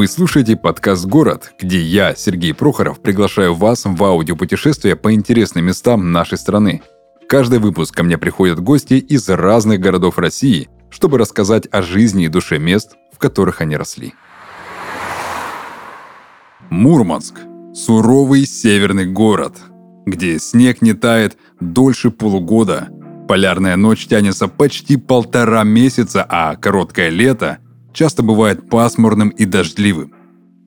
Вы слушаете подкаст «Город», где я, Сергей Прохоров, приглашаю вас в аудиопутешествие по интересным местам нашей страны. Каждый выпуск ко мне приходят гости из разных городов России, чтобы рассказать о жизни и душе мест, в которых они росли. Мурманск – суровый северный город, где снег не тает дольше полугода, полярная ночь тянется почти полтора месяца, а короткое лето – часто бывает пасмурным и дождливым.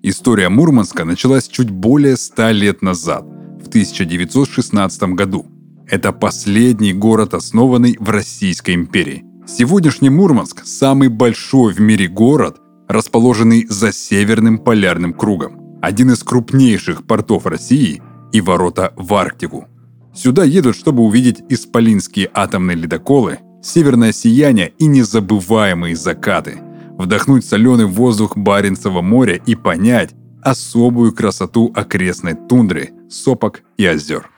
История Мурманска началась чуть более ста лет назад, в 1916 году. Это последний город, основанный в Российской империи. Сегодняшний Мурманск – самый большой в мире город, расположенный за Северным полярным кругом. Один из крупнейших портов России и ворота в Арктику. Сюда едут, чтобы увидеть исполинские атомные ледоколы, северное сияние и незабываемые закаты – вдохнуть соленый воздух Баренцева моря и понять особую красоту окрестной тундры, сопок и озер.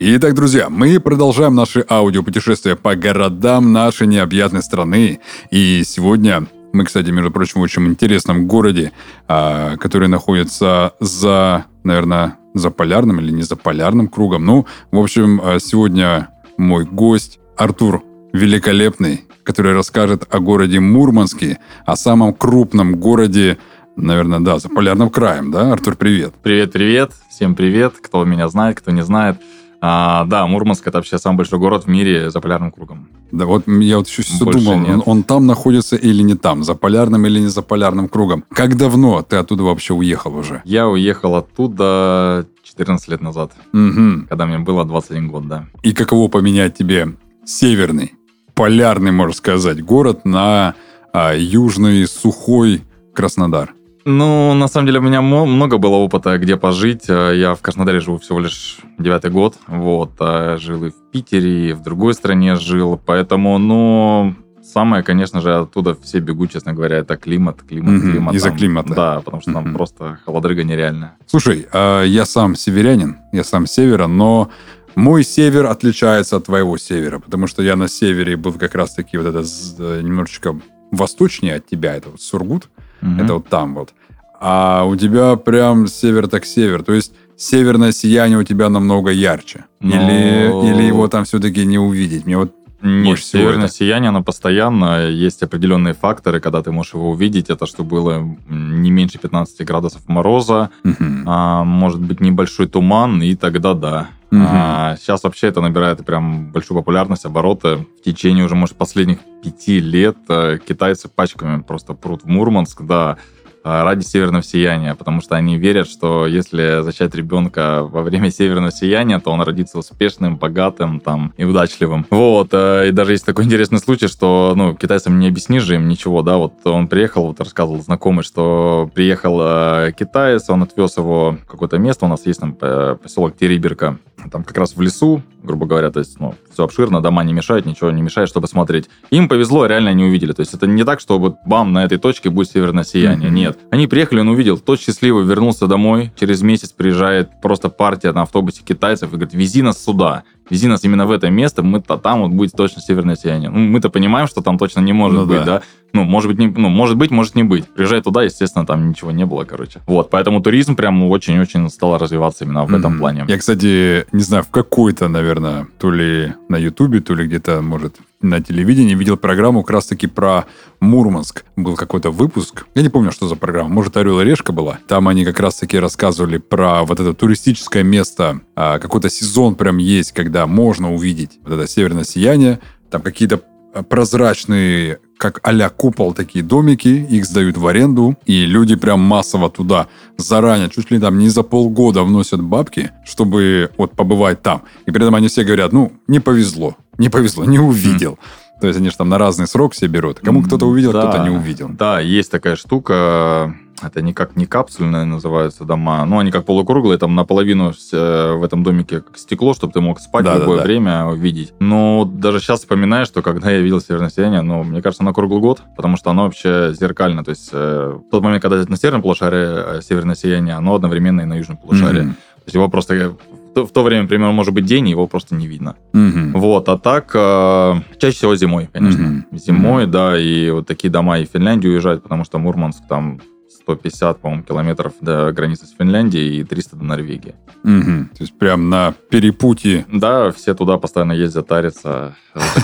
Итак, друзья, мы продолжаем наше аудиопутешествие по городам нашей необъятной страны. И сегодня мы, кстати, между прочим, в очень интересном городе, а, который находится за, наверное, за полярным или не за полярным кругом. Ну, в общем, а, сегодня мой гость Артур великолепный, который расскажет о городе Мурманске, о самом крупном городе, наверное, да, за полярным краем, да? Артур, привет. Привет, привет. Всем привет, кто меня знает, кто не знает. А, да, Мурманск это вообще самый большой город в мире за полярным кругом. Да, вот я вот еще все думал, он, он там находится или не там, за полярным или не за полярным кругом. Как давно ты оттуда вообще уехал уже? Я уехал оттуда 14 лет назад, угу. когда мне было 21 год, да. И каково поменять тебе северный полярный, можно сказать, город на а, южный сухой Краснодар? Ну, на самом деле, у меня много было опыта, где пожить. А, я в Краснодаре живу всего лишь девятый год. Вот. А жил и в Питере, и в другой стране жил. Поэтому, ну, самое, конечно же, оттуда все бегут, честно говоря, это климат, климат, угу, климат. Из-за климата. Да, потому что угу. там просто холодрыга нереальная. Слушай, а, я сам северянин, я сам севера, но мой север отличается от твоего севера, потому что я на севере был как раз-таки вот это э, немножечко восточнее от тебя, это вот Сургут, угу. это вот там вот. А у тебя прям север так север, то есть северное сияние у тебя намного ярче. Но... Или, или его там все-таки не увидеть. Мне вот нет, северное это... сияние, оно постоянно. Есть определенные факторы, когда ты можешь его увидеть. Это что было не меньше 15 градусов мороза, угу. а, может быть небольшой туман, и тогда да. Угу. А, сейчас вообще это набирает прям большую популярность, обороты. В течение уже, может, последних пяти лет э, китайцы пачками просто прут в Мурманск, да, ради северного сияния, потому что они верят, что если зачать ребенка во время северного сияния, то он родится успешным, богатым там и удачливым. Вот, э, и даже есть такой интересный случай, что, ну, китайцам не объяснишь же им ничего, да, вот он приехал, вот рассказывал знакомый, что приехал э, китаец, он отвез его в какое-то место, у нас есть там поселок Териберка, там как раз в лесу, грубо говоря, то есть, ну, все обширно, дома не мешают, ничего не мешает, чтобы смотреть. Им повезло, реально они увидели. То есть это не так, что вот бам, на этой точке будет северное сияние. Mm-hmm. Нет. Они приехали, он увидел, тот счастливый вернулся домой, через месяц приезжает просто партия на автобусе китайцев и говорит, вези нас сюда вези нас именно в это место, мы-то там вот будет точно северное сияние. Ну, мы-то понимаем, что там точно не может ну, быть, да. да? Ну, может быть, не, ну, может быть, может не быть. Приезжай туда, естественно, там ничего не было, короче. Вот, поэтому туризм прям очень-очень стал развиваться именно в mm-hmm. этом плане. Я, кстати, не знаю, в какой-то, наверное, то ли на Ютубе, то ли где-то, может, на телевидении видел программу как раз-таки про Мурманск. Был какой-то выпуск. Я не помню, что за программа. Может, «Орел и решка» была. Там они как раз-таки рассказывали про вот это туристическое место. А, какой-то сезон прям есть, когда можно увидеть вот это северное сияние. Там какие-то прозрачные, как а купол, такие домики, их сдают в аренду, и люди прям массово туда заранее, чуть ли там не за полгода вносят бабки, чтобы вот побывать там. И при этом они все говорят, ну, не повезло, не повезло, не увидел. То есть они же там на разный срок все берут. Кому кто-то увидел, да, кто-то не увидел. Да, есть такая штука это никак не капсульные называются дома, но они как полукруглые, там наполовину э, в этом домике как стекло, чтобы ты мог спать да, в любое да, да. время, видеть. Но даже сейчас вспоминаю, что когда я видел северное сияние, ну, мне кажется, на круглый год, потому что оно вообще зеркально. То есть э, в тот момент, когда на северном полушарии э, северное сияние, оно одновременно и на южном полушарии. Mm-hmm. То есть его просто то, в то время, примерно, может быть день, его просто не видно. Угу. Вот, а так, э, чаще всего зимой, конечно. Угу. Зимой, угу. да, и вот такие дома и в Финляндию уезжают, потому что Мурманск там 150, по-моему, километров до границы с Финляндией и 300 до Норвегии. Угу. То есть прям на перепутье. Да, все туда постоянно ездят, тарятся,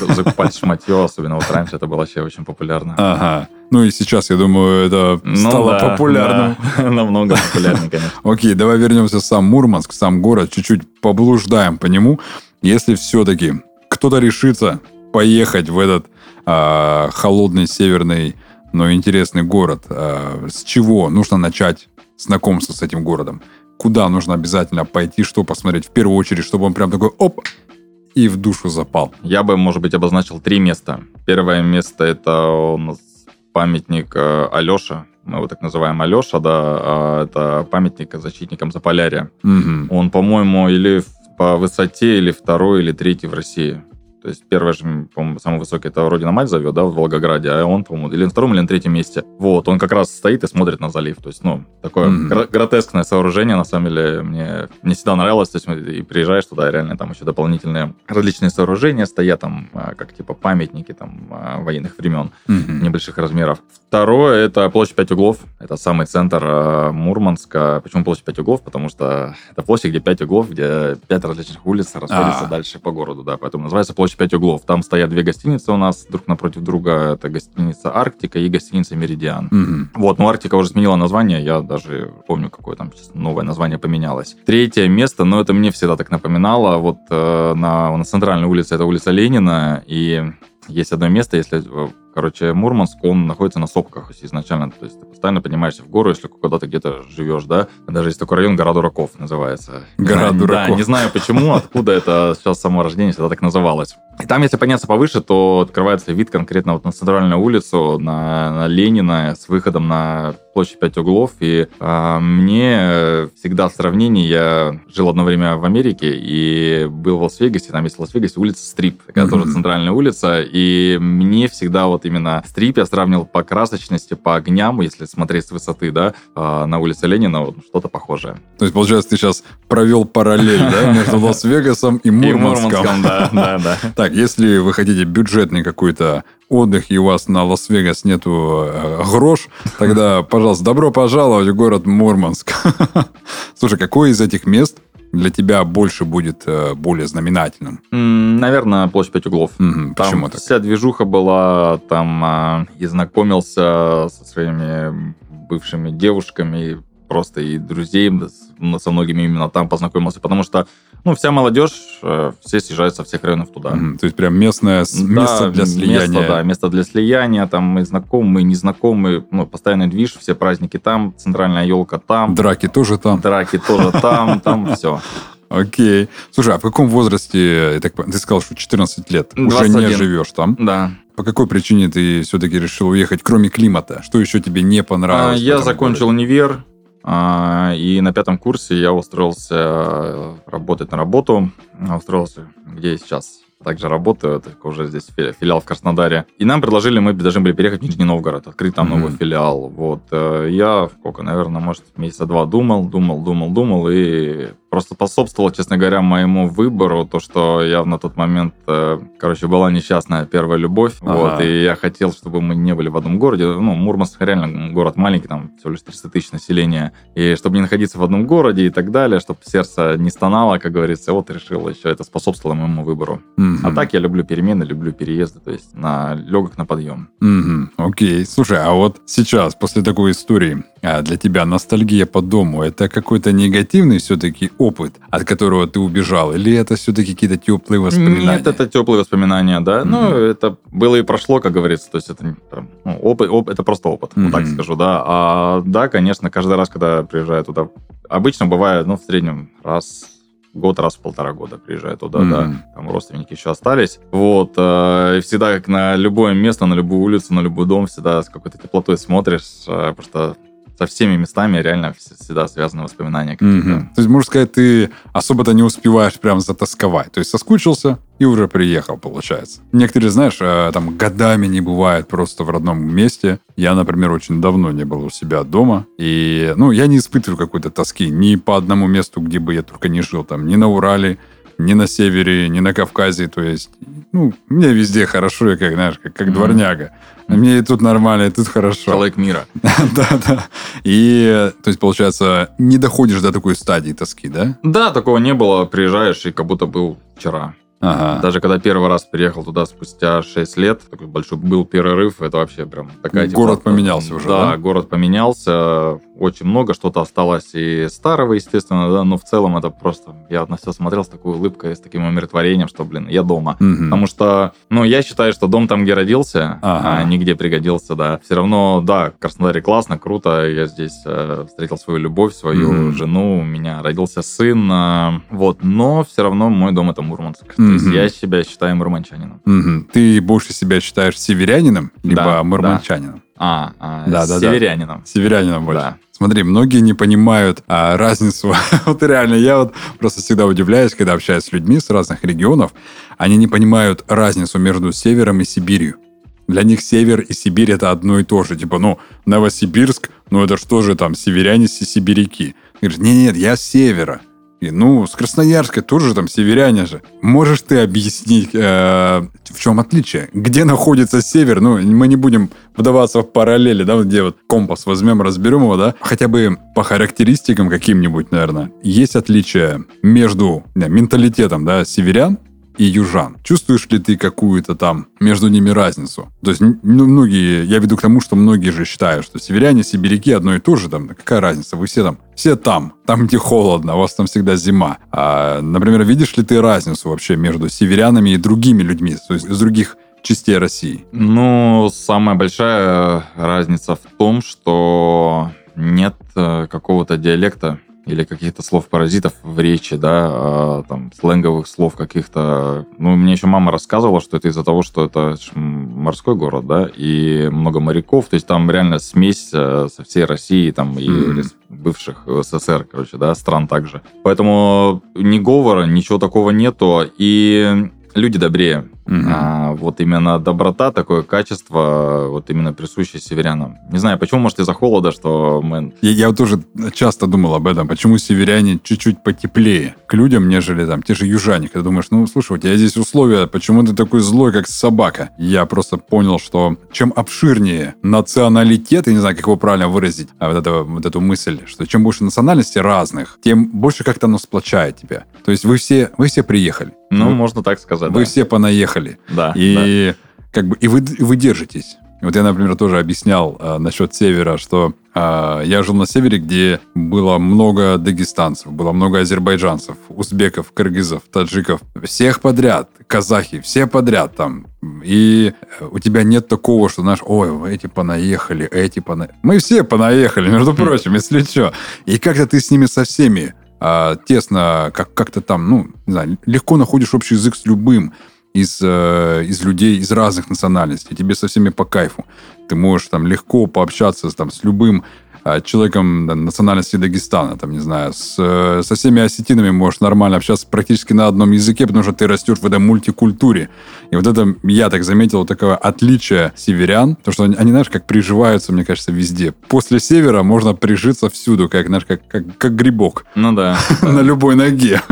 закупать шматье, особенно вот раньше это было вообще очень популярно. Ага. Ну и сейчас, я думаю, это ну, стало да, популярным. Да, намного популярнее, конечно. Окей, давай вернемся в сам Мурманск, сам город, чуть-чуть поблуждаем по нему. Если все-таки кто-то решится поехать в этот а, холодный северный но интересный город. А, с чего нужно начать знакомство с этим городом? Куда нужно обязательно пойти, что посмотреть в первую очередь, чтобы он прям такой оп, и в душу запал? Я бы, может быть, обозначил три места. Первое место это у нас памятник э, Алеша, мы его так называем Алеша, да, а это памятник защитникам Заполярья. Угу. Он, по-моему, или по высоте, или второй, или третий в России. То есть первый же, по-моему, самый высокий это Родина Мать зовет, да, в Волгограде, а он, по-моему, или на втором, или на третьем месте. Вот, он как раз стоит и смотрит на залив. То есть, ну, такое mm-hmm. гр- гротескное сооружение, на самом деле, мне, мне всегда нравилось. То есть, и приезжаешь туда, реально там еще дополнительные различные сооружения стоят, там, а, как типа памятники там а, военных времен, mm-hmm. небольших размеров. Второе, это площадь Пять углов. Это самый центр э, Мурманска. Почему площадь Пять углов? Потому что это площадь, где пять углов, где пять различных улиц расходятся А-а-а. дальше по городу, да, поэтому называется площадь «Пять углов». Там стоят две гостиницы у нас друг напротив друга. Это гостиница «Арктика» и гостиница «Меридиан». Угу. Вот, но «Арктика» уже сменила название. Я даже помню, какое там новое название поменялось. Третье место, но это мне всегда так напоминало. Вот э, на, на центральной улице, это улица Ленина, и есть одно место, если э, Короче, Мурманск, он находится на сопках изначально. То есть ты постоянно поднимаешься в гору, если куда-то где-то живешь, да. Даже есть такой район, гора дураков называется. Гора не дураков. Да, не знаю почему, откуда это сейчас само рождение всегда так называлось. И там, если подняться повыше, то открывается вид конкретно вот на центральную улицу, на, на Ленина, с выходом на площадь Пять углов. И а, мне всегда в сравнении, я жил одно время в Америке и был в Лас-Вегасе, там есть в Лас-Вегасе улица Стрип, такая mm-hmm. тоже центральная улица, и мне всегда вот именно Стрип я сравнил по красочности, по огням, если смотреть с высоты, да, а, на улице Ленина, вот что-то похожее. То есть, получается, ты сейчас провел параллель, да, между Лас-Вегасом и Мурманском. да, да, да. Так, если вы хотите бюджетный какой-то отдых, и у вас на Лас-Вегас нету э, грош, тогда, пожалуйста, добро пожаловать в город Мурманск. Слушай, какое из этих мест для тебя больше будет э, более знаменательным? Наверное, площадь пять углов. Угу, там почему так? вся движуха была, там э, и знакомился со своими бывшими девушками, просто и друзей со многими именно там познакомился, потому что ну, вся молодежь, э, все съезжают со всех районов туда. Mm, то есть прям местное да, место для слияния. Место, да, место для слияния, там мы знакомые, незнакомые, ну, постоянный движ, все праздники там, центральная елка там. Драки тоже там. Драки тоже там, там все. Окей. Слушай, а в каком возрасте, ты сказал, что 14 лет, 21. уже не живешь там? Да. По какой причине ты все-таки решил уехать, кроме климата? Что еще тебе не понравилось? А, я закончил городе? универ, и на пятом курсе я устроился э, работать на работу. Устроился, где я сейчас также работаю, только уже здесь филиал в Краснодаре. И нам предложили, мы должны были переехать в Нижний Новгород, открыть там mm-hmm. новый филиал. Вот. Э, я, сколько, наверное, может, месяца два думал, думал, думал, думал, и просто способствовало, честно говоря, моему выбору, то, что я на тот момент, э, короче, была несчастная первая любовь, ага. вот, и я хотел, чтобы мы не были в одном городе, ну, Мурманск реально город маленький, там всего лишь 300 тысяч населения, и чтобы не находиться в одном городе и так далее, чтобы сердце не стонало, как говорится, вот решил еще, это способствовало моему выбору. Угу. А так я люблю перемены, люблю переезды, то есть на легок на подъем. Угу. Окей, слушай, а вот сейчас, после такой истории, а для тебя ностальгия по дому это какой-то негативный все-таки опыт, от которого ты убежал, или это все-таки какие-то теплые воспоминания? Нет, это теплые воспоминания, да. Mm-hmm. Ну, это было и прошло, как говорится. То есть это ну, опыт, оп, это просто опыт, mm-hmm. вот так скажу, да. А да, конечно, каждый раз, когда приезжаю туда, обычно бывает, ну, в среднем раз год раз в полтора года приезжаю туда, mm-hmm. да, там родственники еще остались. Вот, э, и всегда как на любое место, на любую улицу, на любой дом, всегда с какой-то теплотой смотришь, э, потому что со всеми местами реально всегда связаны воспоминания какие-то. Mm-hmm. То есть, можно сказать, ты особо-то не успеваешь прям затасковать. То есть, соскучился и уже приехал, получается. Некоторые, знаешь, э, там годами не бывают просто в родном месте. Я, например, очень давно не был у себя дома. И, ну, я не испытываю какой-то тоски ни по одному месту, где бы я только не жил. Там, ни на Урале, ни на севере, ни на Кавказе. То есть, ну, мне везде хорошо, я как, знаешь, как, как mm-hmm. дворняга. Мне и тут нормально, и тут хорошо. Человек мира. да, да. И, то есть, получается, не доходишь до такой стадии тоски, да? Да, такого не было. Приезжаешь, и как будто был вчера. Ага. Даже когда первый раз приехал туда спустя 6 лет, такой большой был перерыв, это вообще прям такая... Город типа, поменялся уже, да? Да, город поменялся, очень много, что-то осталось и старого, естественно, да, но в целом это просто... Я на все смотрел с такой улыбкой, с таким умиротворением, что, блин, я дома. Угу. Потому что, ну, я считаю, что дом там, где родился, ага. а нигде пригодился, да. Все равно, да, в Краснодаре классно, круто, я здесь э, встретил свою любовь, свою угу. жену, у меня родился сын, э, вот, но все равно мой дом это Мурманск. Угу есть я себя считаю мурманчанином. Ты больше себя считаешь северянином, либо мурманчанином? А, а да, да, северянином. Да. Северянином больше. Да. Смотри, многие не понимают а, разницу. вот реально, я вот просто всегда удивляюсь, когда общаюсь с людьми с разных регионов, они не понимают разницу между севером и Сибирью. Для них север и Сибирь это одно и то же. Типа, ну, Новосибирск, ну это что же там, северяне, сибиряки. Говорят, нет, нет, я с севера. И, ну, с Красноярска тоже там северяне же. Можешь ты объяснить, э, в чем отличие? Где находится север? Ну, мы не будем вдаваться в параллели, да, где вот компас возьмем, разберем его, да, хотя бы по характеристикам каким-нибудь, наверное, есть отличие между не, менталитетом, да, северян и южан. Чувствуешь ли ты какую-то там между ними разницу? То есть, ну, многие, я веду к тому, что многие же считают, что северяне, сибиряки одно и то же, там, какая разница, вы все там, все там, там, где холодно, у вас там всегда зима. А, например, видишь ли ты разницу вообще между северянами и другими людьми, то есть из других частей России? Ну, самая большая разница в том, что нет э, какого-то диалекта или каких-то слов-паразитов в речи, да, а, там, сленговых слов каких-то. Ну, мне еще мама рассказывала, что это из-за того, что это морской город, да, и много моряков, то есть там реально смесь э, со всей России, там, и mm-hmm. бывших СССР, короче, да, стран также. Поэтому ни говора, ничего такого нету, и люди добрее. Угу. А, вот именно доброта, такое качество, вот именно присущее северянам. Не знаю, почему, может, из-за холода, что мы... Я, я тоже часто думал об этом, почему северяне чуть-чуть потеплее к людям, нежели там те же южане. Когда думаешь, ну, слушай, у тебя здесь условия, почему ты такой злой, как собака? Я просто понял, что чем обширнее националитет, я не знаю, как его правильно выразить, а вот, это, вот эту мысль, что чем больше национальностей разных, тем больше как-то оно сплочает тебя. То есть вы все, вы все приехали. Ну, вы, можно так сказать, Вы да. все понаехали. Да. И да. как бы и вы, и вы держитесь. Вот я, например, тоже объяснял э, насчет севера, что э, я жил на севере, где было много дагестанцев, было много азербайджанцев, узбеков, кыргызов, таджиков, всех подряд, казахи, все подряд там. И у тебя нет такого, что, знаешь, ой, эти понаехали, эти понаехали. Мы все понаехали, между прочим, если что. И как-то ты с ними со всеми э, тесно, как- как-то там, ну, не знаю, легко находишь общий язык с любым из, э, из людей из разных национальностей. Тебе со всеми по кайфу. Ты можешь там легко пообщаться там, с любым а, человеком национальности Дагестана, там, не знаю, с, э, со всеми осетинами можешь нормально общаться практически на одном языке, потому что ты растешь в этой мультикультуре. И вот это, я так заметил, вот такое отличие северян, потому что они, они, знаешь, как приживаются, мне кажется, везде. После севера можно прижиться всюду, как, знаешь, как, как, как грибок. Ну да. На любой ноге.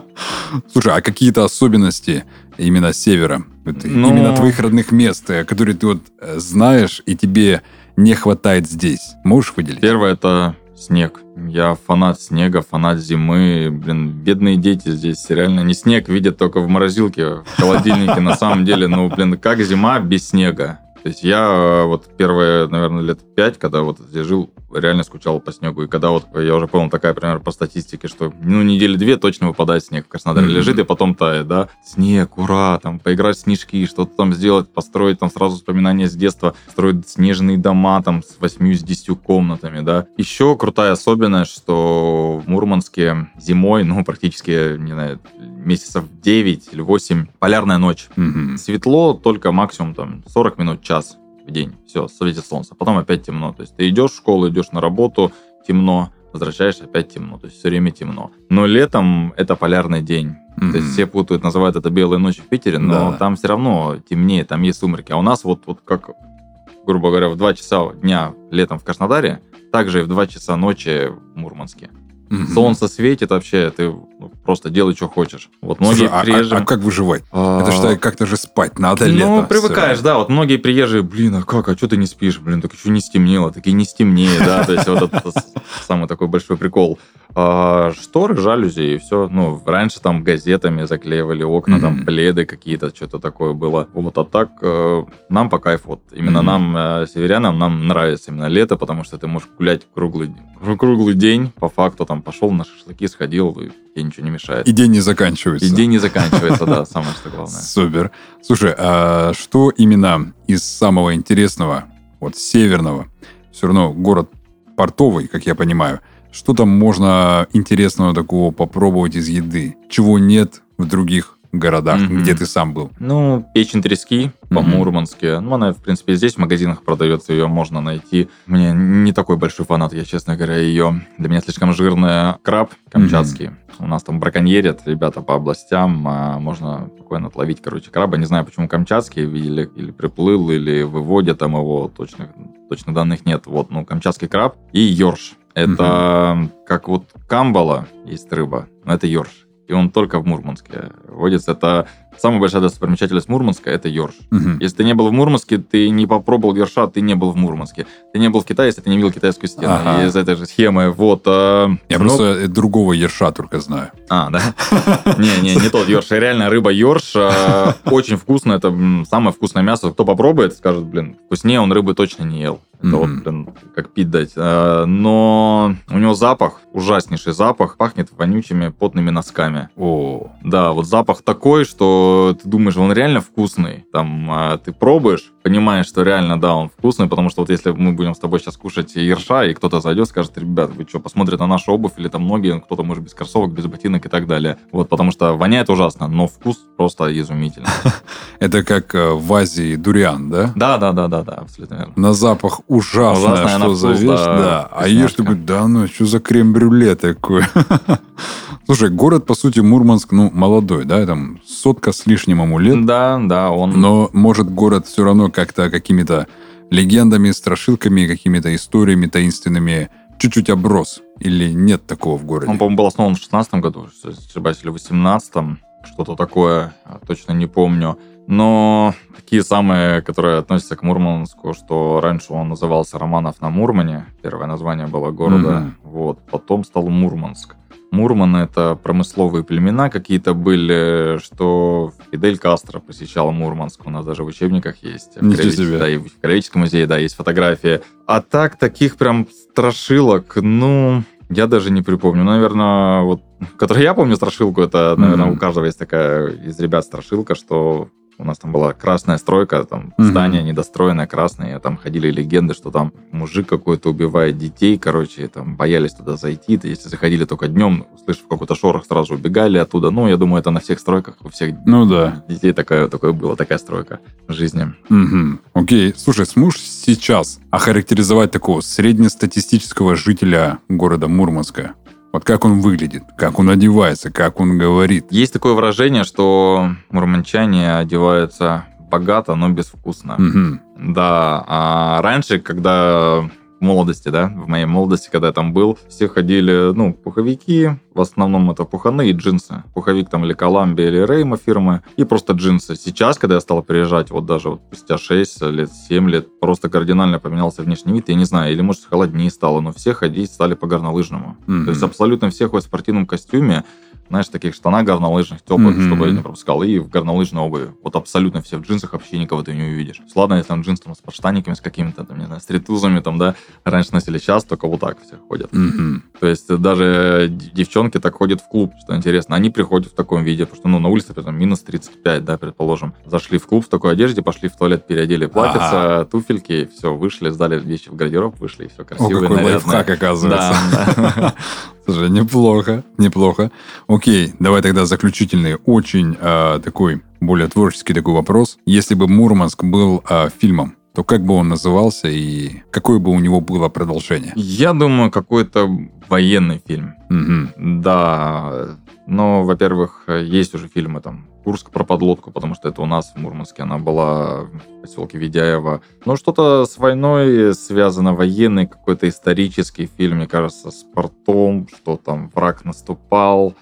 Слушай, а какие-то особенности именно севера, ну. именно твоих родных мест, э, которые ты вот э, знаешь, и тебе не хватает здесь? Можешь выделить? Первое это снег. Я фанат снега, фанат зимы. Блин, бедные дети здесь реально не снег видят только в морозилке, в холодильнике. На самом деле, ну, блин, как зима без снега? То есть я э, вот первые, наверное, лет пять, когда вот здесь жил, реально скучал по снегу. И когда вот я уже понял, такая, например, по статистике, что ну недели две точно выпадает снег в Краснодаре. Mm-hmm. Лежит и потом тает, да. Снег, ура, там поиграть в снежки, что-то там сделать, построить там сразу воспоминания с детства, строить снежные дома там с восьмью, с десятью комнатами, да. Еще крутая особенность, что в Мурманске зимой, ну, практически, не знаю, месяцев 9 или 8, полярная ночь. Mm-hmm. Светло только максимум там 40 минут, час в день. Все, светит солнце. Потом опять темно. То есть ты идешь в школу, идешь на работу, темно, возвращаешься, опять темно. То есть все время темно. Но летом это полярный день. Mm-hmm. То есть все путают, называют это белой ночью в Питере, но да. там все равно темнее, там есть сумерки. А у нас вот, вот как, грубо говоря, в 2 часа дня летом в Краснодаре, также и в 2 часа ночи в Мурманске. Угу. Солнце светит вообще, ты ну, просто делай, что хочешь. Вот многие Слушай, приезжие... а, а, а как выживать? А... Это что, как-то же спать надо лето. Ну, привыкаешь, да. Вот многие приезжие, блин, а как, а что ты не спишь? Блин, так еще не стемнело, так и не стемнее, да. То есть вот это самый такой большой прикол. А, шторы, жалюзи и все. Ну, раньше там газетами заклеивали окна, там пледы какие-то, что-то такое было. Вот, а так э, нам по кайфу. Вот именно нам, э, северянам, нам нравится именно лето, потому что ты можешь гулять круглый, круглый день, по факту там пошел на шашлыки, сходил, и тебе ничего не мешает. И день не заканчивается. И день не заканчивается, да, самое что главное. Супер. Слушай, а что именно из самого интересного, вот северного, все равно город портовый, как я понимаю, что там можно интересного такого попробовать из еды, чего нет в других городах, mm-hmm. где ты сам был? Ну, печень трески по-мурмански. Mm-hmm. Ну, она, в принципе, здесь в магазинах продается, ее можно найти. Мне не такой большой фанат, я, честно говоря, ее. Для меня слишком жирная краб камчатский. Mm-hmm. У нас там браконьерят ребята по областям, а можно спокойно отловить, короче, краба. Не знаю, почему камчатский, видели, или приплыл, или выводят там его, точных, точных данных нет. Вот, ну, камчатский краб и ёрш. Это угу. как вот камбала есть рыба, но это ёрш и он только в Мурманске водится. Это самая большая достопримечательность Мурманска – это Йорш. Угу. Если ты не был в Мурманске, ты не попробовал Йорша, ты не был в Мурманске. Ты не был в Китае, если ты не видел китайскую стену. Ага. Из этой же схемы. Вот, а... Я но... просто другого Йорша только знаю. А, да? Не-не, не тот Йорш. Реально рыба Йорш а, очень вкусная. Это самое вкусное мясо. Кто попробует, скажет, блин, вкуснее он рыбы точно не ел. Это mm-hmm. вот, блин, как пить дать. А, но у него запах, ужаснейший запах, пахнет вонючими потными носками. О. Да, вот запах такой, что ты думаешь, он реально вкусный. Там а, ты пробуешь, понимаешь, что реально, да, он вкусный, потому что вот если мы будем с тобой сейчас кушать ерша, и кто-то зайдет, скажет, ребят, вы что, посмотрят на нашу обувь, или там ноги, кто-то может без кроссовок, без ботинок и так далее. Вот, потому что воняет ужасно, но вкус просто изумительный. Это как э, в Азии дуриан, да? Да, да, да, да, да, абсолютно верно. На запах ужасно, что за вещь, да. А ешь ты да ну, что за крем-брюле такое? Слушай, город, по сути, Мурманск, ну, молодой, да, там сотка с лишним ему лет. Да, да, он... Но, может, город все равно как-то какими-то легендами, страшилками, какими-то историями таинственными чуть-чуть оброс? Или нет такого в городе? Он, по-моему, был основан в 16 году, ошибаюсь, или в 18 что-то такое, точно не помню. Но такие самые, которые относятся к Мурманску, что раньше он назывался Романов на Мурмане, первое название было города, mm-hmm. вот, потом стал Мурманск. Мурман это промысловые племена какие-то были, что Фидель Кастро посещал Мурманск, у нас даже в учебниках есть. В Кривич, себе. Да, и в Кривическом музее, да, есть фотографии. А так, таких прям страшилок, ну, я даже не припомню. Наверное, вот, который я помню страшилку, это, наверное, mm-hmm. у каждого есть такая из ребят страшилка, что у нас там была красная стройка, там mm-hmm. здание недостроенное, красное, там ходили легенды, что там мужик какой-то убивает детей, короче, там боялись туда зайти, то если заходили только днем, услышав какой-то шорох, сразу убегали оттуда. Ну, я думаю, это на всех стройках, у всех ну, да. детей такая, такое было, такая стройка в жизни. Угу. Окей, слушай, сможешь сейчас охарактеризовать такого среднестатистического жителя города Мурманска? Вот как он выглядит, как он одевается, как он говорит. Есть такое выражение, что мурманчане одеваются богато, но безвкусно. Угу. Да, а раньше, когда молодости, да, в моей молодости, когда я там был, все ходили, ну, пуховики, в основном это пуханы и джинсы. Пуховик там или Коламбия, или Рейма фирмы, и просто джинсы. Сейчас, когда я стал приезжать, вот даже вот спустя 6 лет, 7 лет, просто кардинально поменялся внешний вид, я не знаю, или может холоднее стало, но все ходить стали по горнолыжному. Mm-hmm. То есть абсолютно все ходят в спортивном костюме, знаешь, таких штанах горнолыжных, теплых, mm-hmm. чтобы я не пропускал, и в горнолыжной обуви. Вот абсолютно все в джинсах, вообще никого ты не увидишь. Ладно, если там джинсы там, с подштаниками, с какими-то, там, не знаю, стритузами, там, да, раньше носили сейчас, только вот так все ходят. Mm-hmm. То есть даже девчонки так ходят в клуб, что интересно. Они приходят в таком виде, потому что, ну, на улице, там, минус 35, да, предположим. Зашли в клуб в такой одежде, пошли в туалет, переодели платьица, ага. туфельки, все, вышли, сдали вещи в гардероб, вышли, и все красивые, О, какой нарядные. лайфхак, оказывается. Да, Слушай, неплохо, неплохо. Окей, давай тогда заключительный, очень э, такой, более творческий такой вопрос. Если бы Мурманск был э, фильмом, то как бы он назывался и какое бы у него было продолжение? Я думаю, какой-то военный фильм. Угу. Да, но, во-первых, есть уже фильмы там Курск про подлодку, потому что это у нас в Мурманске, она была в поселке Ведяева. Но что-то с войной связано, военный, какой-то исторический фильм, мне кажется, с портом, что там враг наступал,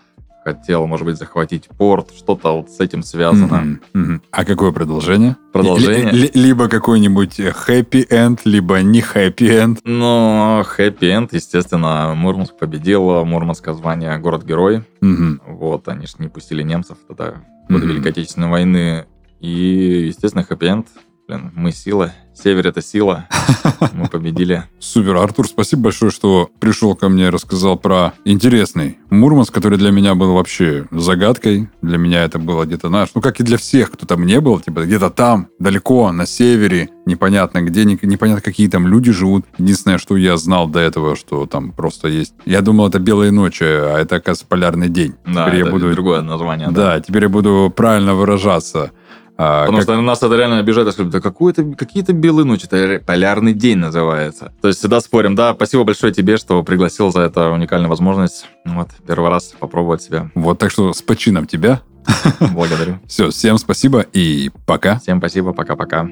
хотел, может быть, захватить порт, что-то вот с этим связано. Угу, угу. А какое продолжение? Продолжение? Л- либо какой-нибудь хэппи-энд, либо не хэппи-энд. Ну, хэппи-энд, естественно, Мурманск победил, Мурманское звание город-герой. Угу. Вот, они же не пустили немцев тогда, в годы mm-hmm. Великой Отечественной войны. И, естественно, хэппи-энд. Блин, мы сила. Север — это сила. Мы победили. Супер, Артур, спасибо большое, что пришел ко мне и рассказал про интересный Мурманск, который для меня был вообще загадкой. Для меня это было где-то, знаешь, ну как и для всех, кто там не был, типа где-то там, далеко, на севере, непонятно где, непонятно какие там люди живут. Единственное, что я знал до этого, что там просто есть... Я думал, это белые ночи, а это, оказывается, полярный день. Да, теперь это я буду... другое название. Да, да, теперь я буду правильно выражаться. А, Потому как... что нас это реально обижает, что да какие-то, какие-то белые ночи, это полярный день называется. То есть всегда спорим, да, спасибо большое тебе, что пригласил за это уникальную возможность. Вот, первый раз попробовать себя. Вот, так что с почином тебя. Благодарю. Все, всем спасибо и пока. Всем спасибо, пока-пока.